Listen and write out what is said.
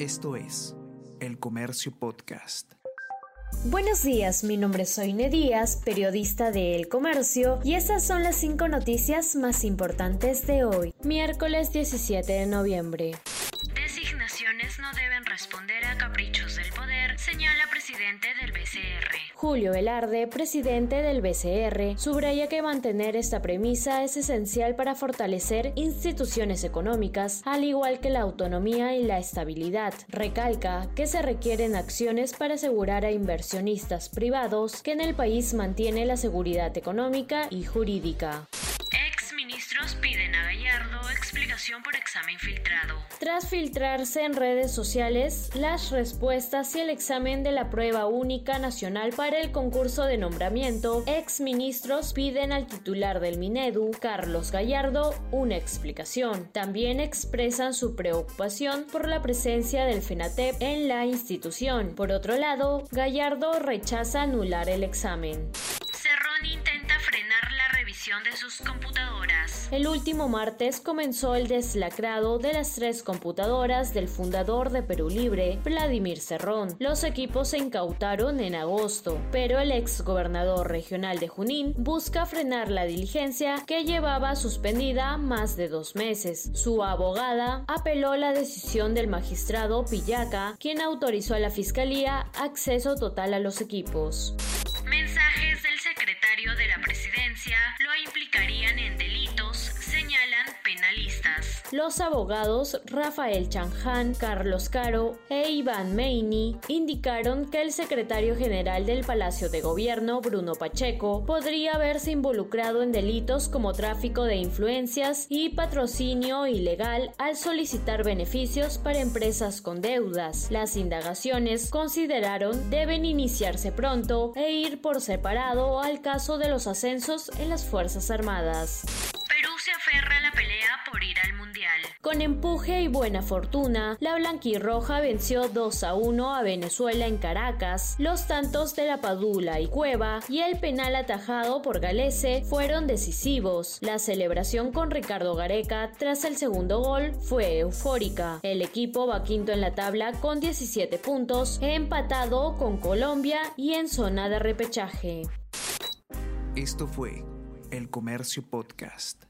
Esto es El Comercio Podcast. Buenos días, mi nombre es Soine Díaz, periodista de El Comercio, y estas son las cinco noticias más importantes de hoy, miércoles 17 de noviembre. Designaciones no deben responder a caprichos del poder, señala presidente del BCR. Julio Velarde, presidente del BCR, subraya que mantener esta premisa es esencial para fortalecer instituciones económicas, al igual que la autonomía y la estabilidad. Recalca que se requieren acciones para asegurar a inversionistas privados que en el país mantiene la seguridad económica y jurídica. Ministros piden a Gallardo explicación por examen filtrado. Tras filtrarse en redes sociales las respuestas y el examen de la prueba única nacional para el concurso de nombramiento, ex ministros piden al titular del Minedu, Carlos Gallardo, una explicación. También expresan su preocupación por la presencia del FENATEP en la institución. Por otro lado, Gallardo rechaza anular el examen. De sus computadoras. El último martes comenzó el deslacrado de las tres computadoras del fundador de Perú Libre, Vladimir Cerrón. Los equipos se incautaron en agosto, pero el ex gobernador regional de Junín busca frenar la diligencia que llevaba suspendida más de dos meses. Su abogada apeló la decisión del magistrado Pillaca, quien autorizó a la fiscalía acceso total a los equipos. Los abogados Rafael Chanján, Carlos Caro e Iván Meini indicaron que el secretario general del Palacio de Gobierno, Bruno Pacheco, podría haberse involucrado en delitos como tráfico de influencias y patrocinio ilegal al solicitar beneficios para empresas con deudas. Las indagaciones, consideraron, deben iniciarse pronto e ir por separado al caso de los ascensos en las Fuerzas Armadas. Perú se aferra a la pelea por ir. Con empuje y buena fortuna, la blanquirroja venció 2 a 1 a Venezuela en Caracas. Los tantos de la Padula y Cueva y el penal atajado por Galese fueron decisivos. La celebración con Ricardo Gareca tras el segundo gol fue eufórica. El equipo va quinto en la tabla con 17 puntos, empatado con Colombia y en zona de repechaje. Esto fue El Comercio Podcast.